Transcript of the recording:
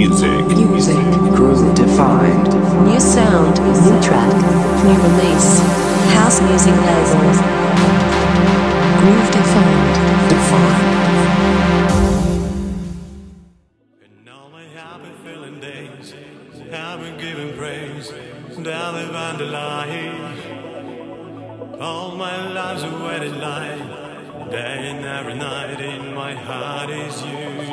music. Music. Groove defined. New sound, new track, new release. House music lasers. Groove defined. Defined. And all my happy feeling days have been giving praise down and vandalize. All my life's a wedded lie, day and every night in my heart is you.